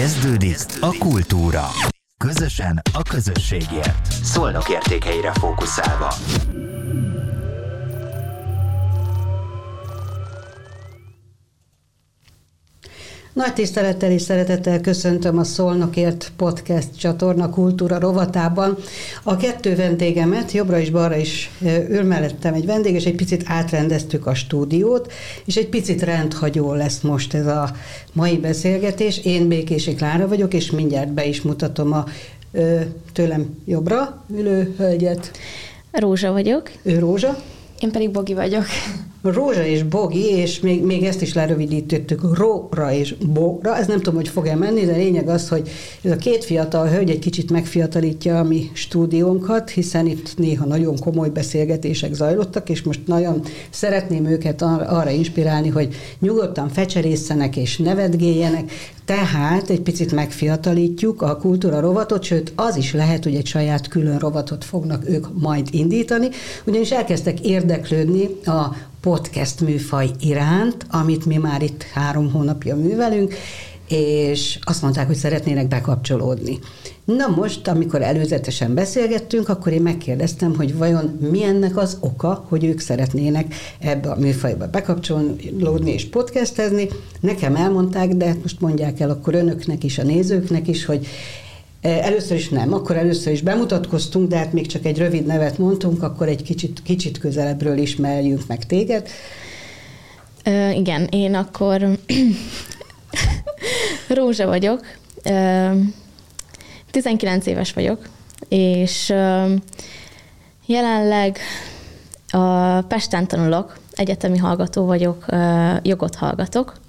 Kezdődik a kultúra. Közösen a közösségért. Szolnok értékeire fókuszálva. Nagy tisztelettel és szeretettel köszöntöm a Szolnokért podcast csatorna kultúra rovatában. A kettő vendégemet, jobbra és balra is ül mellettem egy vendég, és egy picit átrendeztük a stúdiót, és egy picit rendhagyó lesz most ez a mai beszélgetés. Én Békési Klára vagyok, és mindjárt be is mutatom a tőlem jobbra ülő hölgyet. Rózsa vagyok. Ő Rózsa. Én pedig Bogi vagyok. Rózsa és Bogi, és még, még ezt is lerövidítettük, Róra és Bogra, ez nem tudom, hogy fog-e menni, de lényeg az, hogy ez a két fiatal hölgy egy kicsit megfiatalítja a mi stúdiónkat, hiszen itt néha nagyon komoly beszélgetések zajlottak, és most nagyon szeretném őket arra inspirálni, hogy nyugodtan fecserészenek és nevetgéljenek, tehát egy picit megfiatalítjuk a kultúra rovatot, sőt az is lehet, hogy egy saját külön rovatot fognak ők majd indítani, ugyanis elkezdtek érdeklődni a podcast műfaj iránt, amit mi már itt három hónapja művelünk, és azt mondták, hogy szeretnének bekapcsolódni. Na most, amikor előzetesen beszélgettünk, akkor én megkérdeztem, hogy vajon mi ennek az oka, hogy ők szeretnének ebbe a műfajba bekapcsolódni és podcastezni. Nekem elmondták, de most mondják el akkor önöknek is, a nézőknek is, hogy Először is nem, akkor először is bemutatkoztunk, de hát még csak egy rövid nevet mondtunk, akkor egy kicsit, kicsit közelebbről ismerjünk meg téged. Ö, igen, én akkor Rózsa vagyok, 19 éves vagyok, és jelenleg a Pesten tanulok, egyetemi hallgató vagyok, jogot hallgatok,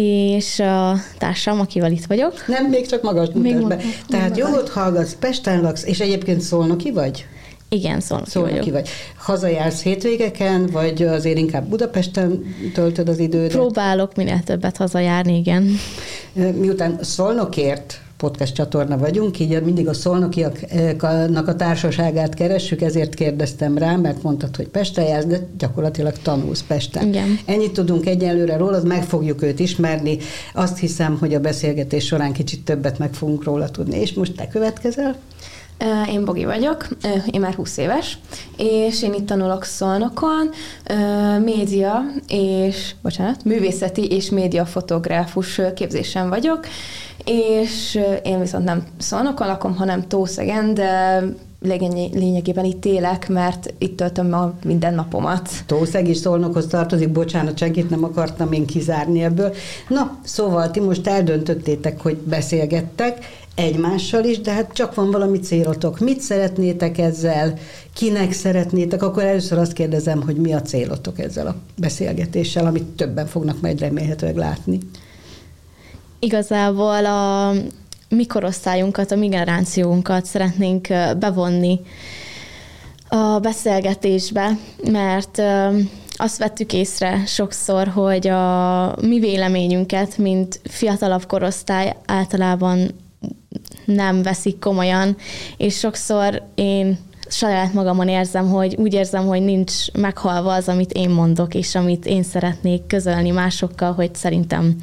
és a társam, akivel itt vagyok. Nem, még csak magas még be. Tehát jogot hallgatsz, Pesten laksz, és egyébként szolnoki vagy? Igen, szolnoki, szolnoki vagyok. vagy. Hazajársz hétvégeken, vagy azért inkább Budapesten töltöd az idődet? Próbálok minél többet hazajárni, igen. Miután szolnokért podcast csatorna vagyunk, így mindig a szolnokiaknak a társaságát keressük, ezért kérdeztem rá, mert mondtad, hogy Pestre jársz, de gyakorlatilag tanulsz Pesten. Igen. Ennyit tudunk egyelőre róla, meg fogjuk őt ismerni. Azt hiszem, hogy a beszélgetés során kicsit többet meg fogunk róla tudni. És most te következel? Én Bogi vagyok, én már 20 éves, és én itt tanulok Szolnokon, média és, bocsánat, művészeti és médiafotográfus képzésen vagyok, és én viszont nem Szolnokon lakom, hanem Tószegen, de lényegében itt élek, mert itt töltöm a minden napomat. Tószeg is Szolnokhoz tartozik, bocsánat, senkit nem akartam én kizárni ebből. Na, szóval ti most eldöntöttétek, hogy beszélgettek, egymással is, de hát csak van valami célotok. Mit szeretnétek ezzel, kinek szeretnétek, akkor először azt kérdezem, hogy mi a célotok ezzel a beszélgetéssel, amit többen fognak majd remélhetőleg látni. Igazából a mi korosztályunkat, a mi generációnkat szeretnénk bevonni a beszélgetésbe, mert azt vettük észre sokszor, hogy a mi véleményünket, mint fiatalabb korosztály általában nem veszik komolyan, és sokszor én saját magamon érzem, hogy úgy érzem, hogy nincs meghalva az, amit én mondok, és amit én szeretnék közölni másokkal, hogy szerintem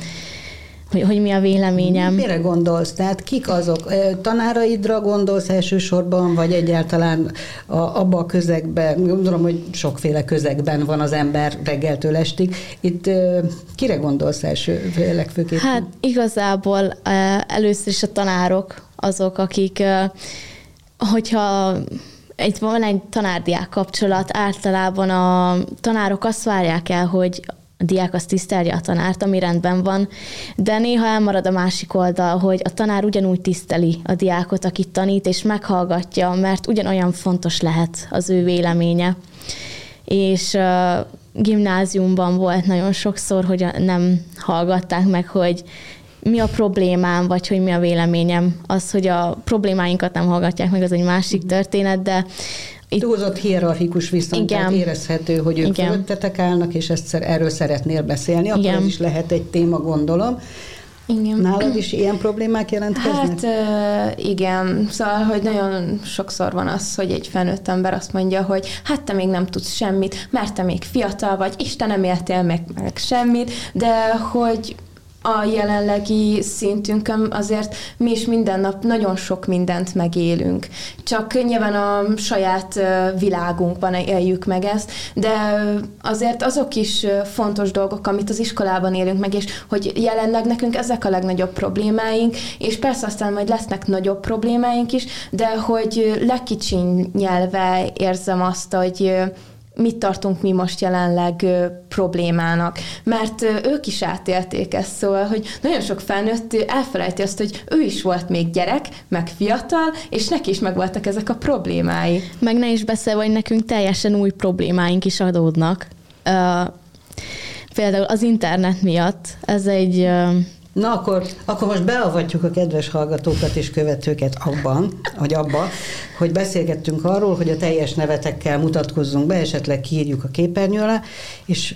hogy, hogy mi a véleményem. Mire gondolsz? Tehát kik azok? Tanáraidra gondolsz elsősorban, vagy egyáltalán a, abba a közegben, gondolom, hogy sokféle közegben van az ember reggeltől estig. Itt kire gondolsz első, legfőképpen? Hát igazából először is a tanárok azok, akik hogyha itt van egy tanárdiák kapcsolat, általában a tanárok azt várják el, hogy a diák az tisztelje a tanárt, ami rendben van, de néha elmarad a másik oldal, hogy a tanár ugyanúgy tiszteli a diákot, akit tanít, és meghallgatja, mert ugyanolyan fontos lehet az ő véleménye. És uh, gimnáziumban volt nagyon sokszor, hogy nem hallgatták meg, hogy mi a problémám, vagy hogy mi a véleményem. Az, hogy a problémáinkat nem hallgatják meg, az egy másik történet, de itt... Túlzott hierarchikus viszont, Igen. tehát érezhető, hogy ők Igen. fölöttetek állnak, és ezt erről szeretnél beszélni, akkor Igen. ez is lehet egy téma, gondolom. Igen. Nálad is ilyen problémák jelentkeznek? Hát igen, szóval, hogy nagyon sokszor van az, hogy egy felnőtt ember azt mondja, hogy hát te még nem tudsz semmit, mert te még fiatal vagy, és te nem éltél meg, meg semmit, de hogy a jelenlegi szintünkön azért mi is minden nap nagyon sok mindent megélünk. Csak nyilván a saját világunkban éljük meg ezt, de azért azok is fontos dolgok, amit az iskolában élünk meg, és hogy jelenleg nekünk ezek a legnagyobb problémáink, és persze aztán majd lesznek nagyobb problémáink is, de hogy lekicsinyelve érzem azt, hogy mit tartunk mi most jelenleg ö, problémának. Mert ö, ők is átélték ezt, szóval, hogy nagyon sok felnőtt elfelejti azt, hogy ő is volt még gyerek, meg fiatal, és neki is megvoltak ezek a problémái. Meg ne is beszélve, hogy nekünk teljesen új problémáink is adódnak. Uh, például az internet miatt ez egy Na akkor, akkor most beavatjuk a kedves hallgatókat és követőket abban, hogy abba, hogy beszélgettünk arról, hogy a teljes nevetekkel mutatkozzunk be, esetleg kiírjuk a képernyő alá, és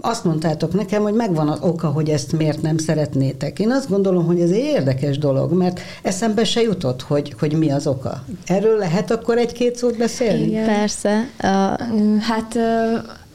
azt mondtátok nekem, hogy megvan az oka, hogy ezt miért nem szeretnétek. Én azt gondolom, hogy ez egy érdekes dolog, mert eszembe se jutott, hogy, hogy mi az oka. Erről lehet akkor egy-két szót beszélni? Igen. Persze. Uh, hát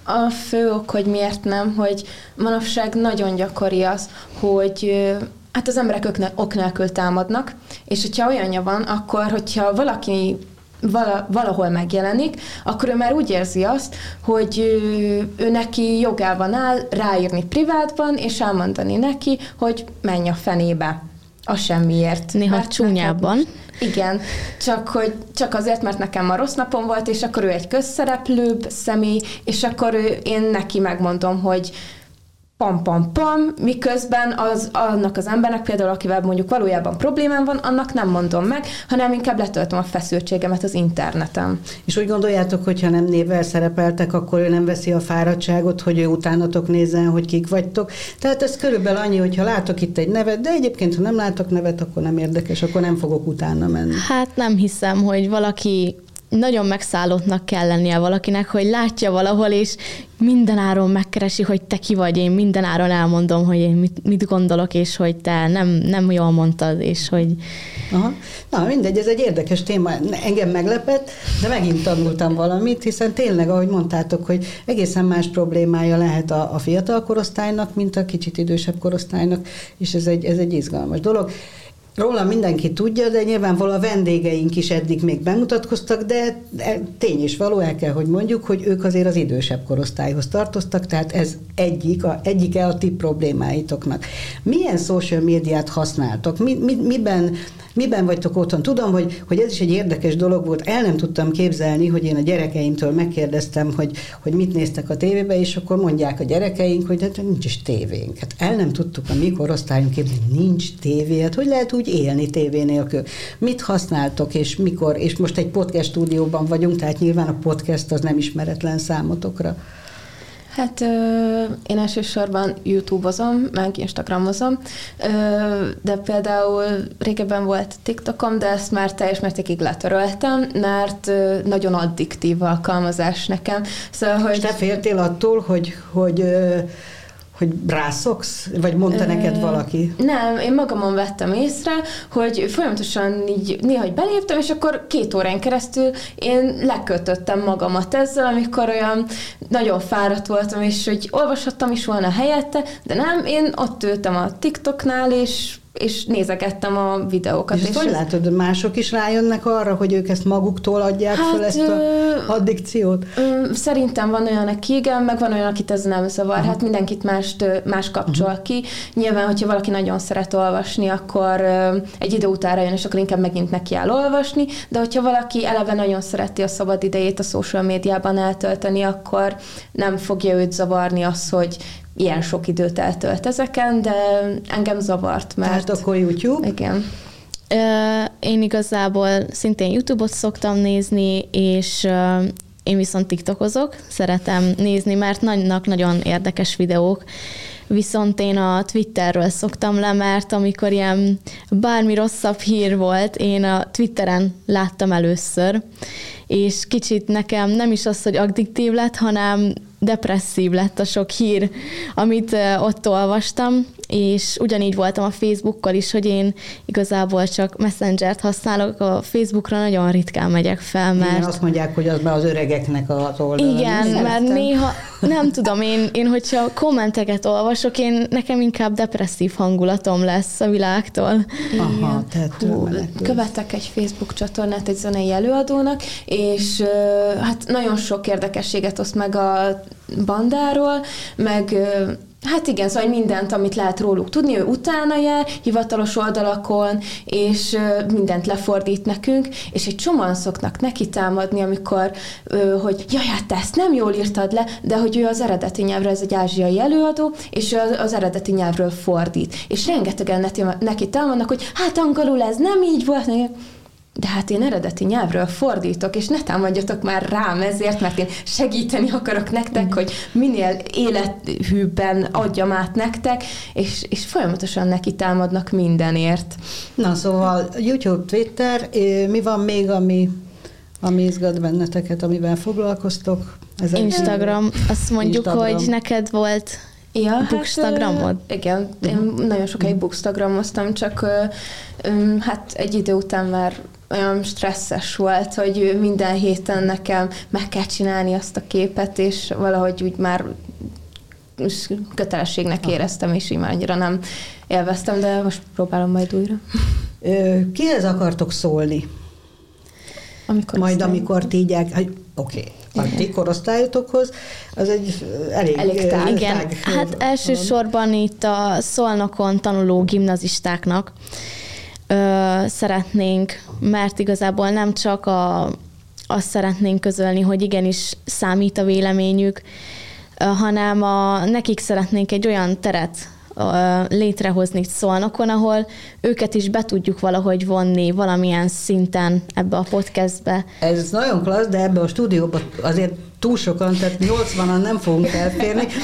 a fő ok, hogy miért nem, hogy manapság nagyon gyakori az, hogy hát az emberek ok nélkül támadnak, és hogyha olyanja van, akkor hogyha valaki vala, valahol megjelenik, akkor ő már úgy érzi azt, hogy ő, ő neki jogában áll ráírni privátban, és elmondani neki, hogy menj a fenébe. A semmiért. Néha mert csúnyában. Nekem, igen, csak, hogy, csak azért, mert nekem ma rossz napom volt, és akkor ő egy közszereplőbb személy, és akkor ő, én neki megmondom, hogy pam, pam, pam, miközben az, annak az embernek például, akivel mondjuk valójában problémám van, annak nem mondom meg, hanem inkább letöltöm a feszültségemet az interneten. És úgy gondoljátok, hogy ha nem névvel szerepeltek, akkor ő nem veszi a fáradtságot, hogy ő utánatok nézzen, hogy kik vagytok. Tehát ez körülbelül annyi, hogy ha látok itt egy nevet, de egyébként, ha nem látok nevet, akkor nem érdekes, akkor nem fogok utána menni. Hát nem hiszem, hogy valaki nagyon megszállottnak kell lennie valakinek, hogy látja valahol, és mindenáron megkeresi, hogy te ki vagy, én mindenáron elmondom, hogy én mit, mit gondolok, és hogy te nem, nem jól mondtad, és hogy... Aha. Na mindegy, ez egy érdekes téma, engem meglepett, de megint tanultam valamit, hiszen tényleg, ahogy mondtátok, hogy egészen más problémája lehet a, a fiatal korosztálynak, mint a kicsit idősebb korosztálynak, és ez egy, ez egy izgalmas dolog. Róla mindenki tudja, de nyilvánvalóan a vendégeink is eddig még bemutatkoztak, de tény és való, el kell, hogy mondjuk, hogy ők azért az idősebb korosztályhoz tartoztak, tehát ez egyik, a, egyike a ti problémáitoknak. Milyen social médiát használtok? Mi, mi, miben Miben vagytok otthon? Tudom, hogy, hogy ez is egy érdekes dolog volt. El nem tudtam képzelni, hogy én a gyerekeimtől megkérdeztem, hogy, hogy mit néztek a tévébe, és akkor mondják a gyerekeink, hogy hát nincs is tévénk. Hát el nem tudtuk a mi korosztályunk képzelni, nincs tévé. Hát hogy lehet úgy élni tévé nélkül? Mit használtok, és mikor? És most egy podcast stúdióban vagyunk, tehát nyilván a podcast az nem ismeretlen számotokra. Hát ö, én elsősorban YouTube-ozom, meg Instagramozom, ö, de például régebben volt TikTokom, de ezt már teljes mértékig letöröltem, mert ö, nagyon addiktív alkalmazás nekem. Szóval, hogy... És te féltél attól, hogy, hogy ö, hogy rászoksz? Vagy mondta neked valaki? Nem, én magamon vettem észre, hogy folyamatosan így néha hogy beléptem, és akkor két órán keresztül én lekötöttem magamat ezzel, amikor olyan nagyon fáradt voltam, és hogy olvashattam is volna helyette, de nem, én ott ültem a TikToknál, és és nézegettem a videókat. És, és hogy látod, mások is rájönnek arra, hogy ők ezt maguktól adják hát, fel ezt a addikciót? Ö, szerintem van olyan, aki igen, meg van olyan, akit ez nem zavar. Aha. Hát mindenkit mást, más kapcsol uh-huh. ki. Nyilván, hogyha valaki nagyon szeret olvasni, akkor egy idő után jön, és akkor inkább megint neki áll olvasni, de hogyha valaki eleve nagyon szereti a szabad idejét a social médiában eltölteni, akkor nem fogja őt zavarni az, hogy ilyen sok időt eltölt ezeken, de engem zavart, mert... Tehát akkor YouTube? Igen. Én igazából szintén YouTube-ot szoktam nézni, és én viszont TikTokozok, szeretem nézni, mert nagynak nagyon érdekes videók, viszont én a Twitterről szoktam le, mert amikor ilyen bármi rosszabb hír volt, én a Twitteren láttam először, és kicsit nekem nem is az, hogy addiktív lett, hanem depresszív lett a sok hír, amit ott olvastam, és ugyanígy voltam a Facebookkal is, hogy én igazából csak Messenger-t használok, a Facebookra nagyon ritkán megyek fel, mert... Igen, azt mondják, hogy az már az öregeknek az oldala. Igen, mert néha, Nem tudom, én, én hogyha kommenteket olvasok, én nekem inkább depresszív hangulatom lesz a világtól. Aha, tehát Hú, követek egy Facebook csatornát egy zenei előadónak, és hát nagyon sok érdekességet oszt meg a bandáról, meg Hát igen, szóval mindent, amit lehet róluk tudni, ő utána jár, hivatalos oldalakon, és mindent lefordít nekünk, és egy csomóan szoknak neki támadni, amikor, hogy jaj, hát te ezt nem jól írtad le, de hogy ő az eredeti nyelvre, ez egy ázsiai előadó, és az eredeti nyelvről fordít. És rengetegen neki támadnak, hogy hát angolul ez nem így volt, de hát én eredeti nyelvről fordítok, és ne támadjatok már rám ezért, mert én segíteni akarok nektek, hogy minél élethűbben adjam át nektek, és, és folyamatosan neki támadnak mindenért. Na szóval YouTube, Twitter, mi van még, ami, ami izgat benneteket, amivel foglalkoztok? Ezek Instagram, azt mondjuk, Instagram. hogy neked volt Ja, Bookstagramod? Hát, igen, én uh-huh. nagyon sokáig bookstagramoztam, csak hát egy idő után már olyan stresszes volt, hogy minden héten nekem meg kell csinálni azt a képet, és valahogy úgy már kötelességnek éreztem, és így már annyira nem élveztem, de most próbálom majd újra. Kihez akartok szólni? Amikor majd amikor ti így, hogy oké, okay, a ti korosztályotokhoz, az egy elég, elég tág. Igen, tág, hát elsősorban itt a Szolnokon tanuló gimnazistáknak, ö, szeretnénk, mert igazából nem csak a, azt szeretnénk közölni, hogy igenis számít a véleményük, ö, hanem a, nekik szeretnénk egy olyan teret ö, létrehozni szolnokon, ahol őket is be tudjuk valahogy vonni valamilyen szinten ebbe a podcastbe. Ez nagyon klassz, de ebbe a stúdióba azért túl sokan, tehát 80-an nem fogunk elférni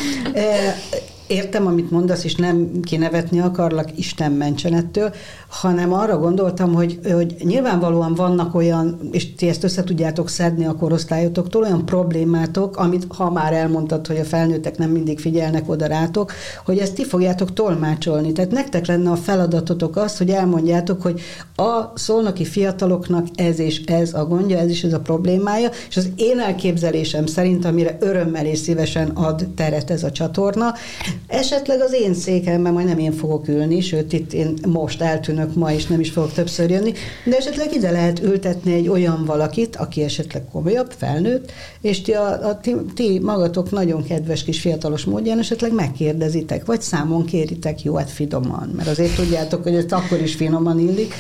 értem, amit mondasz, és nem kinevetni akarlak, Isten mentsen ettől, hanem arra gondoltam, hogy, hogy nyilvánvalóan vannak olyan, és ti ezt össze tudjátok szedni a korosztályotoktól, olyan problémátok, amit ha már elmondtad, hogy a felnőttek nem mindig figyelnek oda rátok, hogy ezt ti fogjátok tolmácsolni. Tehát nektek lenne a feladatotok az, hogy elmondjátok, hogy a szolnoki fiataloknak ez és ez a gondja, ez is ez a problémája, és az én elképzelésem szerint, amire örömmel és szívesen ad teret ez a csatorna, Esetleg az én székemben majd nem én fogok ülni, sőt itt én most eltűnök ma, és nem is fogok többször jönni, de esetleg ide lehet ültetni egy olyan valakit, aki esetleg komolyabb, felnőtt, és ti, a, a, ti, ti magatok nagyon kedves kis fiatalos módján esetleg megkérdezitek, vagy számon kéritek, jó, hát finoman, mert azért tudjátok, hogy ez akkor is finoman illik,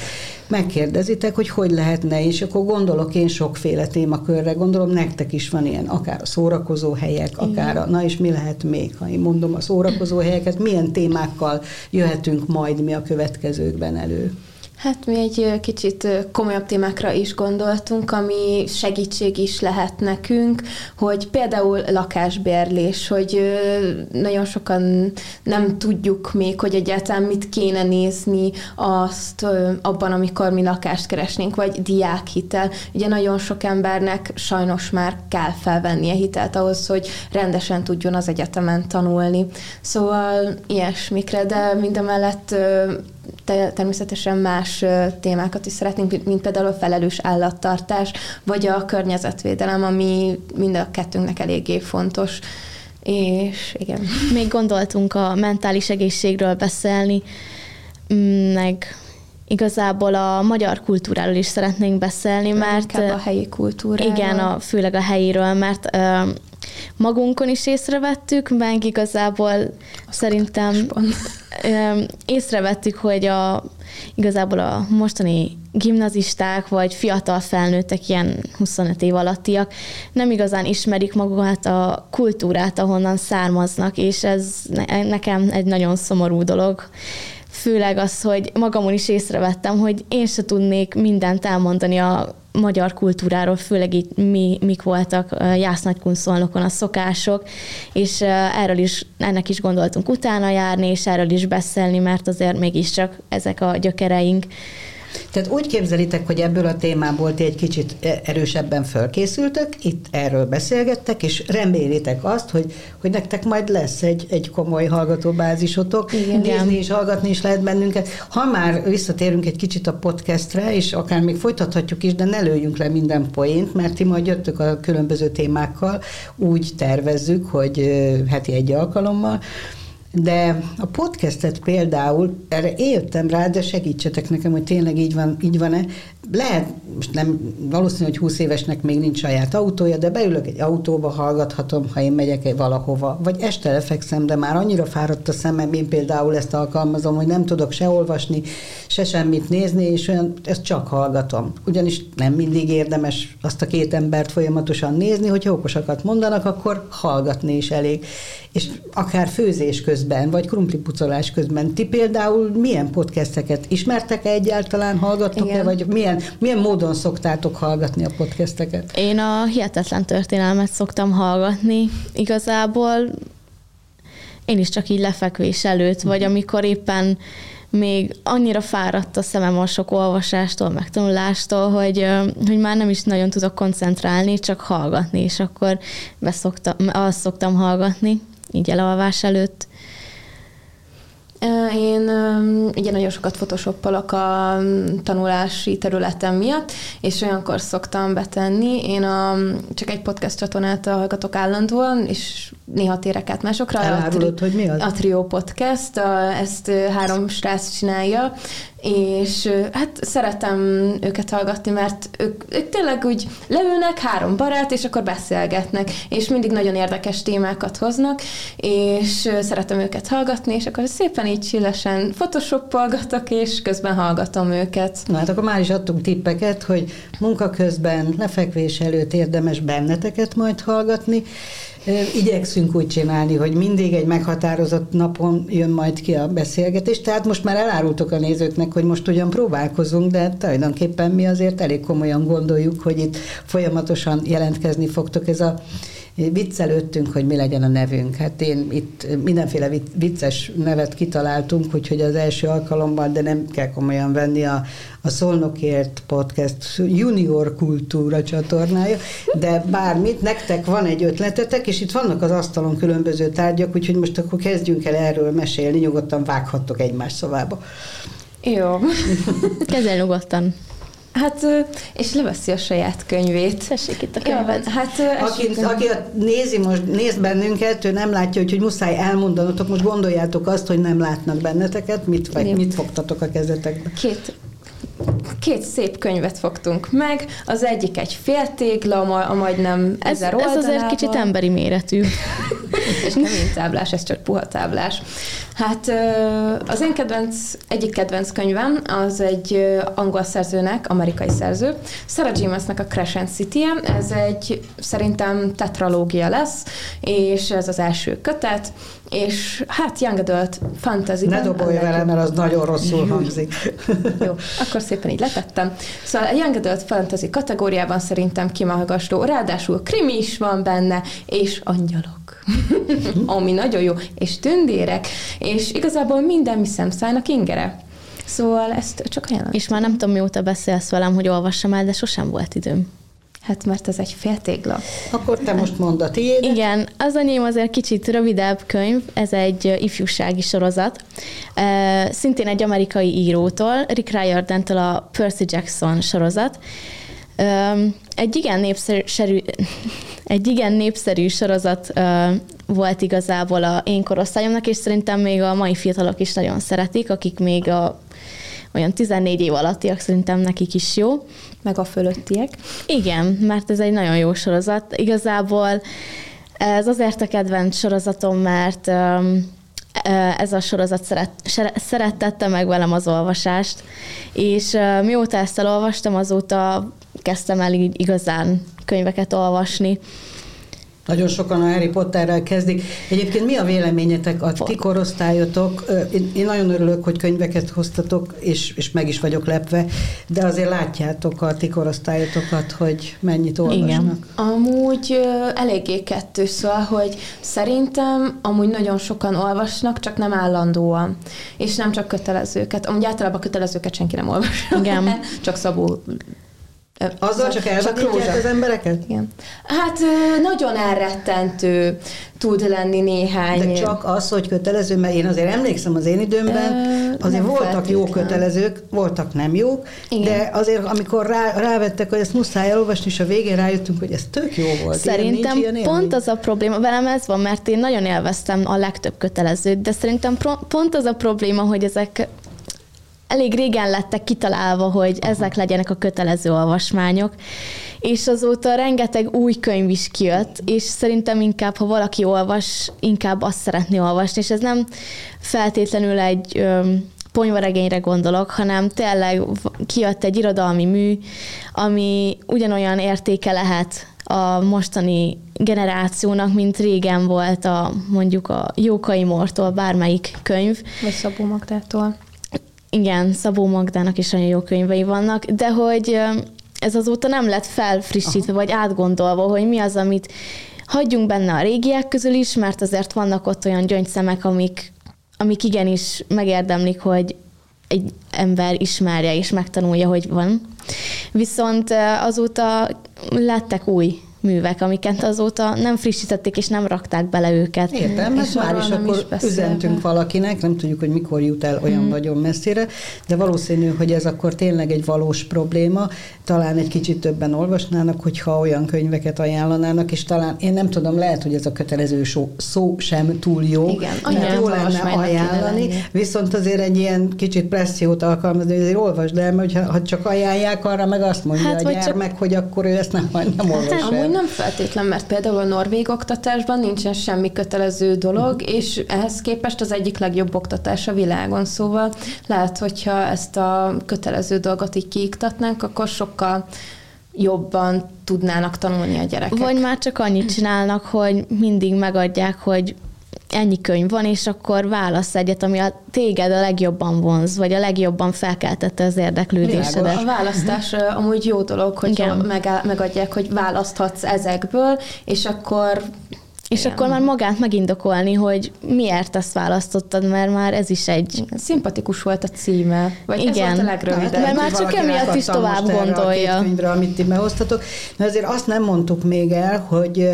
megkérdezitek, hogy hogy lehetne, és akkor gondolok én sokféle témakörre, gondolom nektek is van ilyen, akár a szórakozó helyek, akár a, na és mi lehet még, ha én mondom a szórakozó helyeket, milyen témákkal jöhetünk majd mi a következőkben elő. Hát mi egy kicsit komolyabb témákra is gondoltunk, ami segítség is lehet nekünk, hogy például lakásbérlés, hogy nagyon sokan nem tudjuk még, hogy egyáltalán mit kéne nézni azt abban, amikor mi lakást keresnénk, vagy diákhitel. Ugye nagyon sok embernek sajnos már kell felvennie hitelt ahhoz, hogy rendesen tudjon az egyetemen tanulni. Szóval ilyesmikre, de mindemellett természetesen más témákat is szeretnénk, mint például a felelős állattartás, vagy a környezetvédelem, ami mind a kettőnknek eléggé fontos. És igen. Még gondoltunk a mentális egészségről beszélni, meg igazából a magyar kultúráról is szeretnénk beszélni, mert... Inkább a helyi kultúráról. Igen, a, főleg a helyiről, mert magunkon is észrevettük, meg igazából Azt szerintem észrevettük, hogy a, igazából a mostani gimnazisták vagy fiatal felnőttek, ilyen 25 év alattiak nem igazán ismerik magukat a kultúrát, ahonnan származnak, és ez nekem egy nagyon szomorú dolog. Főleg az, hogy magamon is észrevettem, hogy én se tudnék mindent elmondani a magyar kultúráról, főleg itt mi, mik voltak Jász-Nagykunszolnokon a szokások, és erről is, ennek is gondoltunk utána járni, és erről is beszélni, mert azért mégiscsak ezek a gyökereink. Tehát úgy képzelitek, hogy ebből a témából ti egy kicsit erősebben fölkészültök, itt erről beszélgettek, és remélitek azt, hogy, hogy nektek majd lesz egy, egy komoly hallgatóbázisotok, Igen. nézni és hallgatni is lehet bennünket. Ha már visszatérünk egy kicsit a podcastre, és akár még folytathatjuk is, de ne lőjünk le minden poént, mert ti majd jöttök a különböző témákkal, úgy tervezzük, hogy heti egy alkalommal, de a podcastet például, erre éltem rá, de segítsetek nekem, hogy tényleg így van, így van-e. Lehet, most nem, valószínű, hogy 20 évesnek még nincs saját autója, de beülök egy autóba, hallgathatom, ha én megyek valahova, vagy este lefekszem, de már annyira fáradt a szemem, én például ezt alkalmazom, hogy nem tudok se olvasni, se semmit nézni, és olyan, ezt csak hallgatom. Ugyanis nem mindig érdemes azt a két embert folyamatosan nézni, hogyha okosakat mondanak, akkor hallgatni is elég. És akár főzés közben, vagy krumplipucolás közben. Ti például milyen podcasteket ismertek-e egyáltalán, hallgattok-e, vagy milyen, milyen módon szoktátok hallgatni a podcasteket? Én a Hihetetlen Történelmet szoktam hallgatni. Igazából én is csak így lefekvés előtt, vagy amikor éppen még annyira fáradt a szemem a sok olvasástól, megtanulástól, hogy, hogy már nem is nagyon tudok koncentrálni, csak hallgatni, és akkor beszoktam, azt szoktam hallgatni, így elalvás előtt. Én ugye nagyon sokat photoshoppolok a tanulási területem miatt, és olyankor szoktam betenni. Én a, csak egy podcast csatornát hallgatok állandóan, és néha térek át másokra. Elárulod, hogy mi az? A Trio Podcast, a, ezt három srác csinálja, és hát szeretem őket hallgatni, mert ők, ők tényleg úgy leülnek, három barát, és akkor beszélgetnek, és mindig nagyon érdekes témákat hoznak, és szeretem őket hallgatni, és akkor szépen így csillesen photoshoppolgatok, és közben hallgatom őket. Na hát akkor már is adtunk tippeket, hogy munka közben, lefekvés előtt érdemes benneteket majd hallgatni, Igyekszünk úgy csinálni, hogy mindig egy meghatározott napon jön majd ki a beszélgetés, tehát most már elárultok a nézőknek, hogy most ugyan próbálkozunk, de tulajdonképpen mi azért elég komolyan gondoljuk, hogy itt folyamatosan jelentkezni fogtok. Ez a viccelődtünk, hogy mi legyen a nevünk. Hát én itt mindenféle vicces nevet kitaláltunk, úgyhogy az első alkalommal, de nem kell komolyan venni a, a Szolnokért podcast junior kultúra csatornája, de bármit, nektek van egy ötletetek, és itt vannak az asztalon különböző tárgyak, úgyhogy most akkor kezdjünk el erről mesélni, nyugodtan vághattok egymás szavába. Jó. Kezel nyugodtan. Hát, és leveszi a saját könyvét. Tessék itt a könyvet. Ja, hát, aki, aki nézi most, néz bennünket, ő nem látja, hogy muszáj elmondanotok, most gondoljátok azt, hogy nem látnak benneteket, mit, vagy, mit fogtatok a kezetekbe? Két két szép könyvet fogtunk meg, az egyik egy féltégla, a majdnem ez, ezer Ez azért kicsit emberi méretű. és nem táblás, ez csak puha táblás. Hát az én kedvenc, egyik kedvenc könyvem az egy angol szerzőnek, amerikai szerző, Sarah Jamesnek a Crescent city -e. Ez egy szerintem tetralógia lesz, és ez az első kötet, és hát Young Adult Fantasy. Ne dobolj vele, mert az nagyon rosszul hangzik. Jó, akkor szépen így letettem. Szóval a Young Adult Fantasy kategóriában szerintem kimahagastó, ráadásul krimi is van benne, és angyalok. ami nagyon jó, és tündérek, és igazából minden mi szemszájnak ingere. Szóval ezt csak ajánlom. És már nem tudom, mióta beszélsz velem, hogy olvassam el, de sosem volt időm. Hát mert ez egy féltégla. Akkor te most mondd a tiéd. Igen, az enyém azért kicsit rövidebb könyv, ez egy ifjúsági sorozat. Szintén egy amerikai írótól, Rick Riordan-től a Percy Jackson sorozat. Egy igen népszerű, egy igen népszerű sorozat volt igazából a én korosztályomnak, és szerintem még a mai fiatalok is nagyon szeretik, akik még a olyan 14 év alattiak, szerintem nekik is jó. Meg a fölöttiek. Igen, mert ez egy nagyon jó sorozat. Igazából ez azért a kedvenc sorozatom, mert ez a sorozat szeret, szerettette meg velem az olvasást, és mióta ezt elolvastam, azóta kezdtem el így igazán könyveket olvasni, Nagyon sokan a Harry Potterrel kezdik. Egyébként mi a véleményetek, a ti korosztályotok? Én, én nagyon örülök, hogy könyveket hoztatok, és, és meg is vagyok lepve, de azért látjátok a ti korosztályotokat, hogy mennyit olvasnak. Igen. Amúgy eléggé kettő, szóval, hogy szerintem amúgy nagyon sokan olvasnak, csak nem állandóan, és nem csak kötelezőket. Amúgy általában kötelezőket senki nem olvas. Igen. csak Szabó azzal csak elvetítják az embereket? Igen. Hát nagyon elrettentő tud lenni néhány. De csak az, hogy kötelező, mert én azért emlékszem az én időmben, azért voltak jó kötelezők, voltak nem jók, Igen. de azért amikor rá, rávettek, hogy ezt muszáj elolvasni, és a végén rájöttünk, hogy ez tök jó volt. Szerintem ilyen, ilyen pont az a probléma, velem ez van, mert én nagyon élveztem a legtöbb kötelezőt, de szerintem pont az a probléma, hogy ezek elég régen lettek kitalálva, hogy ezek legyenek a kötelező olvasmányok, és azóta rengeteg új könyv is kijött, és szerintem inkább, ha valaki olvas, inkább azt szeretné olvasni, és ez nem feltétlenül egy ponyvaregényre gondolok, hanem tényleg kijött egy irodalmi mű, ami ugyanolyan értéke lehet a mostani generációnak, mint régen volt a mondjuk a Jókai Mortól bármelyik könyv. Vagy Szabó Magdától. Igen, Szabó Magdának is nagyon jó könyvei vannak, de hogy ez azóta nem lett felfrissítve, Aha. vagy átgondolva, hogy mi az, amit hagyjunk benne a régiek közül is, mert azért vannak ott olyan gyöngyszemek, amik, amik igenis megérdemlik, hogy egy ember ismerje és megtanulja, hogy van. Viszont azóta lettek új művek, amiket azóta nem frissítették, és nem rakták bele őket. Értem, mert már is akkor is üzentünk valakinek, nem tudjuk, hogy mikor jut el olyan hmm. nagyon messzire, de valószínű, hogy ez akkor tényleg egy valós probléma. Talán egy kicsit többen olvasnának, hogyha olyan könyveket ajánlanának, és talán, én nem tudom, lehet, hogy ez a kötelező szó, szó sem túl jó, Igen, mert jó lenne ajánlani, viszont azért egy ilyen kicsit pressziót alkalmazni, hogy azért olvasd el, mert ha csak ajánlják, arra meg azt mondja hát, a gyermek, csak... hogy akkor ő ezt nem, nem olvasja nem feltétlen, mert például a norvég oktatásban nincsen semmi kötelező dolog, uh-huh. és ehhez képest az egyik legjobb oktatás a világon. Szóval lehet, hogyha ezt a kötelező dolgot így kiiktatnánk, akkor sokkal jobban tudnának tanulni a gyerekek. Vagy már csak annyit csinálnak, hogy mindig megadják, hogy ennyi könyv van, és akkor válasz egyet, ami a téged a legjobban vonz, vagy a legjobban felkeltette az érdeklődésedet. A választás amúgy jó dolog, hogy megadják, hogy választhatsz ezekből, és akkor és Igen. akkor már magát megindokolni, hogy miért ezt választottad, mert már ez is egy... Szimpatikus volt a címe. Vagy Igen. ez volt a legrövidebb. Hát, mert már csak emiatt is tovább gondolja. A könyvre, amit ti behoztatok. De azért azt nem mondtuk még el, hogy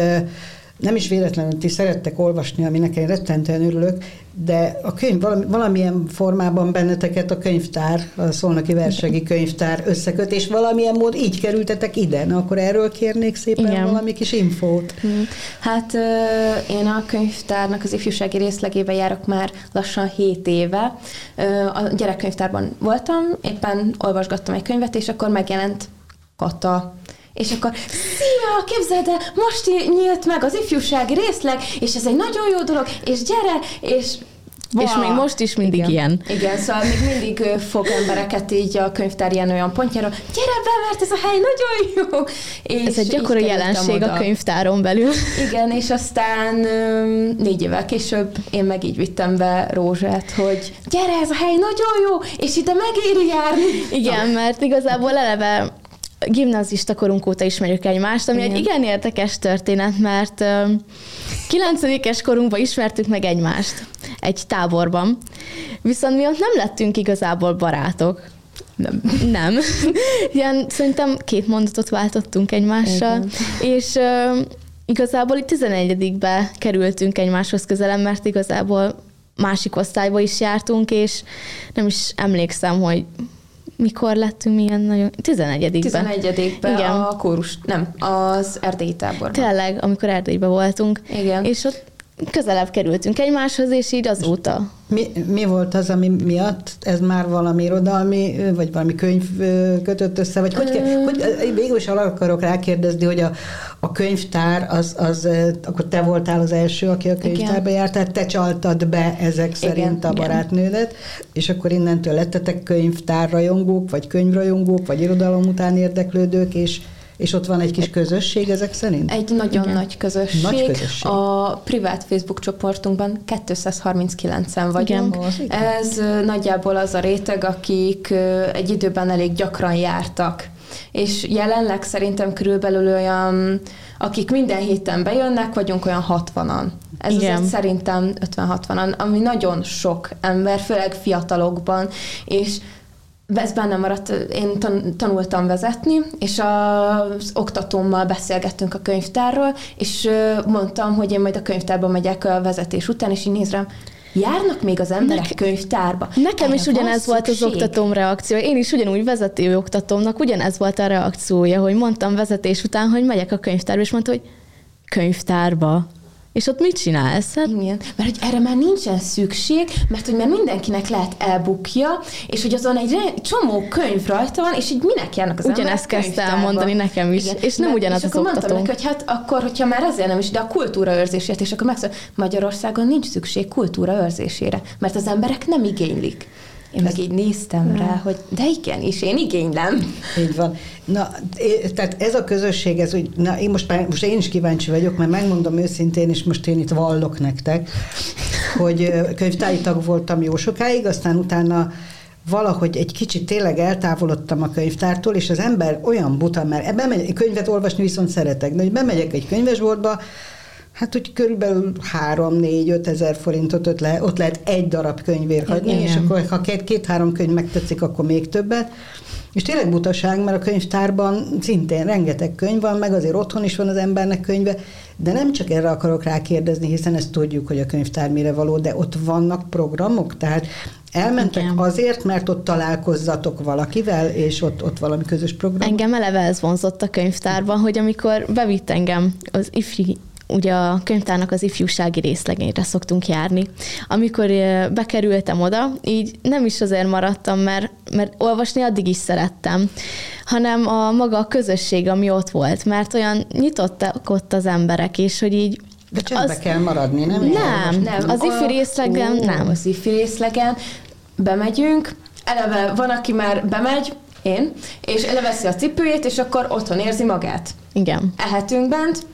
nem is véletlenül ti szerettek olvasni, aminek én rettentően örülök, de a könyv valami, valamilyen formában benneteket a könyvtár, a Szolnoki Versegi Könyvtár összeköt, és valamilyen mód így kerültetek ide. Na, akkor erről kérnék szépen Igen. valami kis infót. Hmm. Hát én a könyvtárnak az ifjúsági részlegébe járok már lassan 7 éve. A gyerekkönyvtárban voltam, éppen olvasgattam egy könyvet, és akkor megjelent Kata és akkor, szia, képzeld el, most nyílt meg az ifjúsági részleg, és ez egy nagyon jó dolog, és gyere, és Va. És még most is mindig Igen. ilyen. Igen, szóval még mindig fog embereket így a könyvtár ilyen olyan pontjára, gyere be, mert ez a hely nagyon jó. És ez egy gyakori jelenség oda. a könyvtáron belül. Igen, és aztán négy évvel később én meg így vittem be Rózsát, hogy gyere, ez a hely nagyon jó, és ide megéri járni. Igen, mert igazából eleve gimnazista korunk óta ismerjük egymást, ami igen. egy igen érdekes történet, mert kilencedikes korunkban ismertük meg egymást egy táborban, viszont mi ott nem lettünk igazából barátok. Nem. Nem. Ilyen, szerintem két mondatot váltottunk egymással, igen. és uh, igazából itt 11-be kerültünk egymáshoz közelem, mert igazából másik osztályba is jártunk, és nem is emlékszem, hogy mikor lettünk milyen nagyon... 11 ben 11 ben Igen. a kórus, nem, az erdélyi táborban. Tényleg, amikor Erdélyben voltunk. Igen. És ott közelebb kerültünk egymáshoz, és így azóta. Mi, mi volt az, ami miatt ez már valami irodalmi, vagy valami könyv kötött össze, vagy hogy, kell, hogy végül is akarok rákérdezni, hogy a, a könyvtár, az, az, akkor te voltál az első, aki a könyvtárba járt, tehát te csaltad be ezek szerint igen, a barátnődet, és akkor innentől lettetek könyvtárrajongók, vagy könyvrajongók, vagy irodalom után érdeklődők, és És ott van egy kis közösség ezek szerint? Egy nagyon Igen. nagy közösség. Nagy közösség. A privát Facebook csoportunkban 239-en vagyunk. Igen. Ez nagyjából az a réteg, akik egy időben elég gyakran jártak. És jelenleg szerintem körülbelül olyan, akik minden héten bejönnek, vagyunk olyan 60-an. Ez Igen. azért szerintem 50-60-an, ami nagyon sok ember, főleg fiatalokban, és ez bennem maradt, én tan- tanultam vezetni, és az oktatómmal beszélgettünk a könyvtárról, és mondtam, hogy én majd a könyvtárba megyek a vezetés után, és így néz rám, járnak még az emberek Nek- könyvtárba? Nekem Erre is ugyanez volt az szükség? oktatóm reakciója. Én is ugyanúgy vezető oktatómnak ugyanez volt a reakciója, hogy mondtam vezetés után, hogy megyek a könyvtárba, és mondta, hogy könyvtárba. És ott mit csinálsz? Hát, Igen, mert hogy erre már nincsen szükség, mert hogy már mindenkinek lehet elbukja, és hogy azon egy csomó könyv rajta van, és így minek járnak az Ugyanezt kezdte könyvtárba? elmondani nekem is, és nem ugyanaz és az akkor mondtam oktató. neki, hogy hát akkor, hogyha már azért nem is, de a kultúraőrzésért, és akkor megszól, Magyarországon nincs szükség kultúraőrzésére, mert az emberek nem igénylik. Én meg így néztem rá, hogy de igen, és én igénylem. Így van. Na, é- tehát ez a közösség, ez úgy, na, én most, most én is kíváncsi vagyok, mert megmondom őszintén, és most én itt vallok nektek, hogy könyvtári tag voltam jó sokáig, aztán utána valahogy egy kicsit tényleg eltávolodtam a könyvtártól, és az ember olyan buta, mert bemegy, könyvet olvasni viszont szeretek, de hogy bemegyek egy könyvesboltba, Hát úgy körülbelül 3-4-5 ezer forintot ott, le, ott lehet egy darab könyvért hagyni, Igen. és akkor ha két- két-három könyv megtetszik, akkor még többet. És tényleg butaság, mert a könyvtárban szintén rengeteg könyv van, meg azért otthon is van az embernek könyve, de nem csak erre akarok rákérdezni, hiszen ezt tudjuk, hogy a könyvtár mire való, de ott vannak programok, tehát elmentek Igen. azért, mert ott találkozzatok valakivel, és ott, ott valami közös program. Engem eleve ez vonzott a könyvtárban, hogy amikor bevitt engem az ifjú, ugye a könyvtárnak az ifjúsági részlegényre szoktunk járni. Amikor bekerültem oda, így nem is azért maradtam, mert, mert olvasni addig is szerettem, hanem a maga a közösség, ami ott volt, mert olyan nyitottak ott az emberek, és hogy így De csendbe az- kell maradni, nem? Nem, Nem, az ifi részlegen nem. Az ifi részlegen bemegyünk, eleve van, aki már bemegy, én, és eleveszi a cipőjét, és akkor otthon érzi magát. Igen. Ehetünk bent,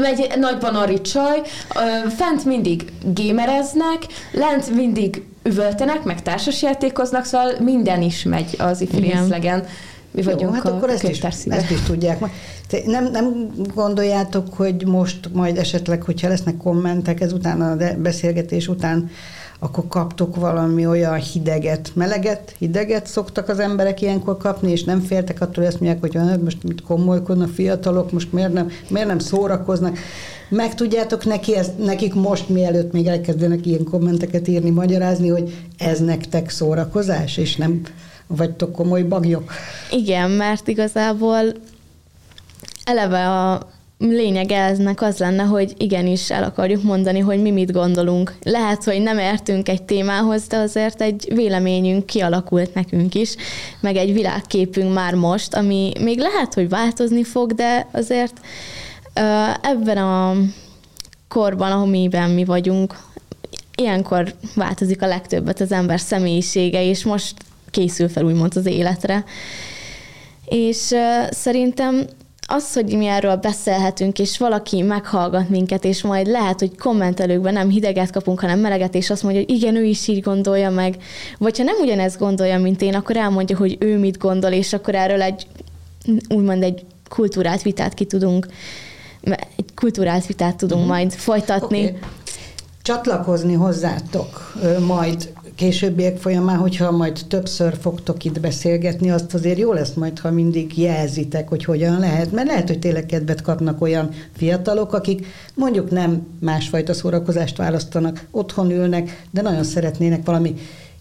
megy egy nagyban a csaj, ö, fent mindig gémereznek, lent mindig üvöltenek, meg társasjátékoznak, szóval minden is megy az Igen. részlegen. Mi Jó, vagyunk hát a akkor ezt is, ezt is tudják. Nem, nem gondoljátok, hogy most majd esetleg, hogyha lesznek kommentek ezután a beszélgetés után, akkor kaptok valami olyan hideget, meleget, hideget szoktak az emberek ilyenkor kapni, és nem féltek attól, azt mondják, hogy hát most mit komolykodnak fiatalok, most miért nem, miért nem szórakoznak. Meg tudjátok neki ezt, nekik most, mielőtt még elkezdenek ilyen kommenteket írni, magyarázni, hogy ez nektek szórakozás, és nem vagytok komoly bagyok. Igen, mert igazából eleve a lényeg eznek az lenne, hogy igenis el akarjuk mondani, hogy mi mit gondolunk. Lehet, hogy nem értünk egy témához, de azért egy véleményünk kialakult nekünk is, meg egy világképünk már most, ami még lehet, hogy változni fog, de azért ebben a korban, amiben mi vagyunk, ilyenkor változik a legtöbbet az ember személyisége, és most készül fel úgymond az életre. És szerintem az, hogy mi erről beszélhetünk, és valaki meghallgat minket, és majd lehet, hogy kommentelőkben nem hideget kapunk, hanem meleget, és azt mondja, hogy igen, ő is így gondolja meg. Vagy ha nem ugyanezt gondolja, mint én, akkor elmondja, hogy ő mit gondol, és akkor erről egy úgymond egy kultúrált vitát ki tudunk, egy kultúrált vitát tudunk Mhm. majd folytatni. Oké. Csatlakozni hozzátok majd későbbiek folyamán, hogyha majd többször fogtok itt beszélgetni, azt azért jó lesz majd, ha mindig jelzitek, hogy hogyan lehet, mert lehet, hogy tényleg kedvet kapnak olyan fiatalok, akik mondjuk nem másfajta szórakozást választanak, otthon ülnek, de nagyon szeretnének valami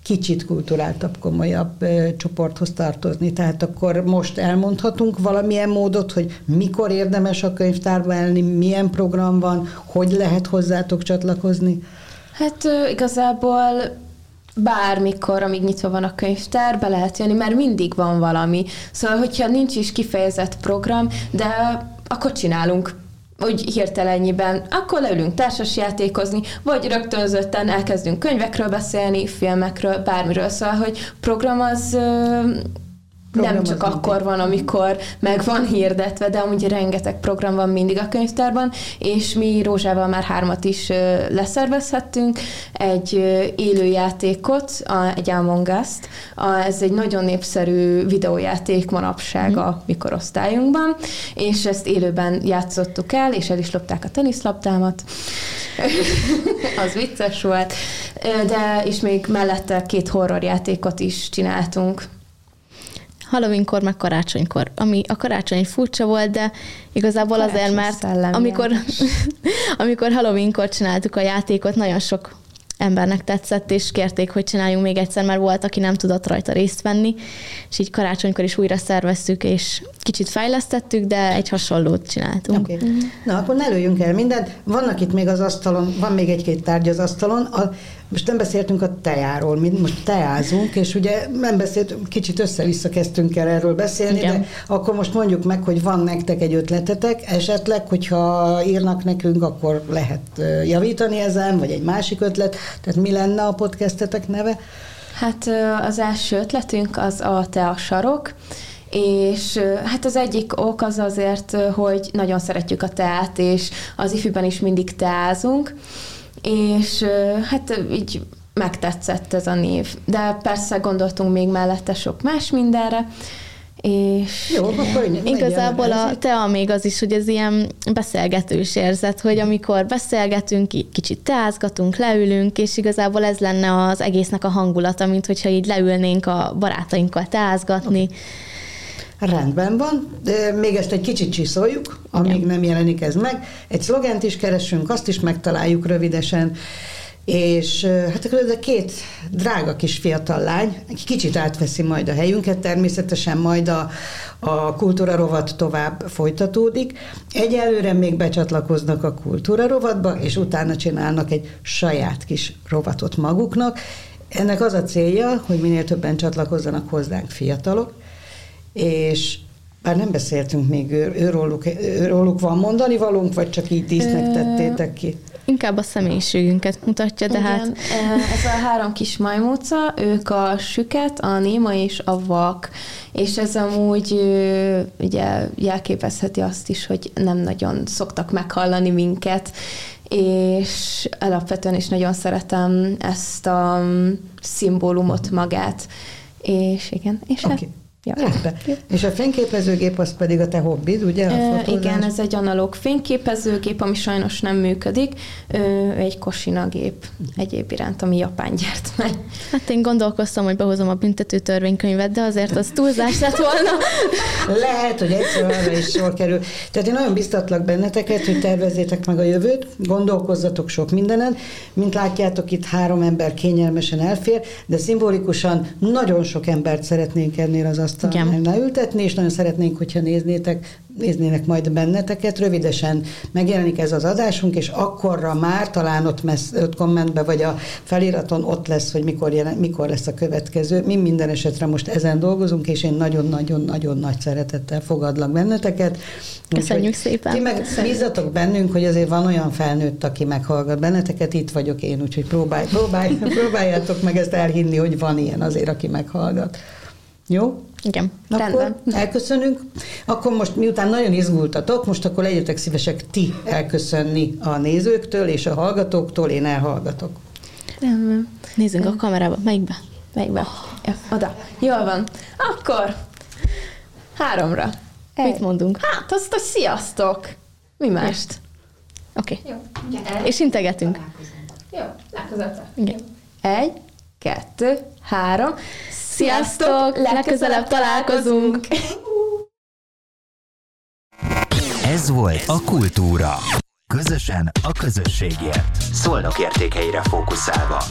kicsit kulturáltabb, komolyabb ö, csoporthoz tartozni. Tehát akkor most elmondhatunk valamilyen módot, hogy mikor érdemes a könyvtárba elni, milyen program van, hogy lehet hozzátok csatlakozni. Hát ö, igazából bármikor, amíg nyitva van a könyvtár, be lehet jönni, mert mindig van valami. Szóval, hogyha nincs is kifejezett program, de akkor csinálunk úgy hirtelennyiben, akkor leülünk társasjátékozni, vagy rögtönzötten elkezdünk könyvekről beszélni, filmekről, bármiről. Szóval, hogy program az nem csak akkor van, amikor meg van hirdetve, de amúgy rengeteg program van mindig a könyvtárban, és mi Rózsával már hármat is leszervezhettünk, egy élőjátékot, egy Among Us-t, ez egy nagyon népszerű videójáték manapság a mi korosztályunkban, és ezt élőben játszottuk el, és el is lopták a teniszlabdámat. az vicces volt, de és még mellette két horrorjátékot is csináltunk. Halloweenkor, meg karácsonykor. Ami a karácsony furcsa volt, de igazából Karácsony azért, mert amikor, amikor Halloweenkor csináltuk a játékot, nagyon sok embernek tetszett, és kérték, hogy csináljunk még egyszer, mert volt, aki nem tudott rajta részt venni, és így karácsonykor is újra szerveztük, és kicsit fejlesztettük, de egy hasonlót csináltunk. Okay. Na, akkor ne lőjünk el mindent. Vannak itt még az asztalon, van még egy-két tárgy az asztalon. A, most nem beszéltünk a tejáról, mi most teázunk, és ugye nem beszéltünk, kicsit össze-vissza kezdtünk el erről beszélni, Igen. de akkor most mondjuk meg, hogy van nektek egy ötletetek, esetleg, hogyha írnak nekünk, akkor lehet javítani ezen, vagy egy másik ötlet, tehát mi lenne a podcastetek neve? Hát az első ötletünk az a Tea Sarok, és hát az egyik ok az azért, hogy nagyon szeretjük a teát, és az ifjúban is mindig teázunk, és hát így megtetszett ez a név. De persze gondoltunk még mellette sok más mindenre, és Jó, akkor igazából a tea még az is, hogy ez ilyen beszélgetős érzet, hogy amikor beszélgetünk, kicsit teázgatunk, leülünk, és igazából ez lenne az egésznek a hangulata, mint hogyha így leülnénk a barátainkkal teázgatni. Okay Rendben van, de még ezt egy kicsit csiszoljuk, amíg Igen. nem jelenik ez meg. Egy szlogent is keresünk, azt is megtaláljuk rövidesen, és hát akkor ez a két drága kis fiatal lány, egy kicsit átveszi majd a helyünket, természetesen majd a, a kultúra rovat tovább folytatódik. Egyelőre még becsatlakoznak a kultúra rovatba, és utána csinálnak egy saját kis rovatot maguknak. Ennek az a célja, hogy minél többen csatlakozzanak hozzánk fiatalok, és bár nem beszéltünk még ő, őróluk, őróluk van mondani valunk, vagy csak így dísznek tettétek ki? Inkább a személyiségünket mutatja, de hát... Ez a három kis majmóca, ők a süket, a néma és a vak, és ez amúgy ugye jelképezheti azt is, hogy nem nagyon szoktak meghallani minket, és alapvetően is nagyon szeretem ezt a szimbólumot magát, és igen, és okay. hát Ja. És a fényképezőgép az pedig a te hobbid, ugye? A e, igen, ez egy analóg fényképezőgép, ami sajnos nem működik. Egy Kosina gép egyéb iránt, ami japán gyártmány. Hát én gondolkoztam, hogy behozom a büntető törvénykönyvet, de azért az túlzás lett volna. Lehet, hogy egyszer arra is sor kerül. Tehát én nagyon biztatlak benneteket, hogy tervezzétek meg a jövőt, gondolkozzatok sok mindenen. Mint látjátok, itt három ember kényelmesen elfér, de szimbolikusan nagyon sok embert szeretnénk ennél az asztalnál ültetni, és nagyon szeretnénk, hogyha néznétek, néznének majd benneteket. Rövidesen megjelenik ez az adásunk, és akkorra már talán ott, messz, ott kommentbe, vagy a feliraton ott lesz, hogy mikor, jelen, mikor lesz a következő. Mi minden esetre most ezen dolgozunk, és én nagyon-nagyon-nagyon nagy szeretettel fogadlak benneteket. Köszönjük úgyhogy szépen. Ti meg bízzatok bennünk, hogy azért van olyan felnőtt, aki meghallgat benneteket, itt vagyok én, úgyhogy próbálj, próbálj, próbáljátok meg ezt elhinni, hogy van ilyen azért, aki meghallgat. Jó? Igen, akkor rendben. elköszönünk. Akkor most miután nagyon izgultatok, most akkor legyetek szívesek ti elköszönni a nézőktől és a hallgatóktól, én elhallgatok. Rendben. Nézzünk a kamerába. Melyikbe? Melyikbe? Ja, oda. Jól van. Akkor háromra. Egy. Mit mondunk? Hát, azt a sziasztok. Mi mást? Oké. Okay. Jó. És integetünk. Jó, legközelebb. Igen. Egy, kettő, három. Sziasztok! Legközelebb találkozunk! Ez volt a Kultúra. Közösen a közösségért. Szolnok értékeire fókuszálva.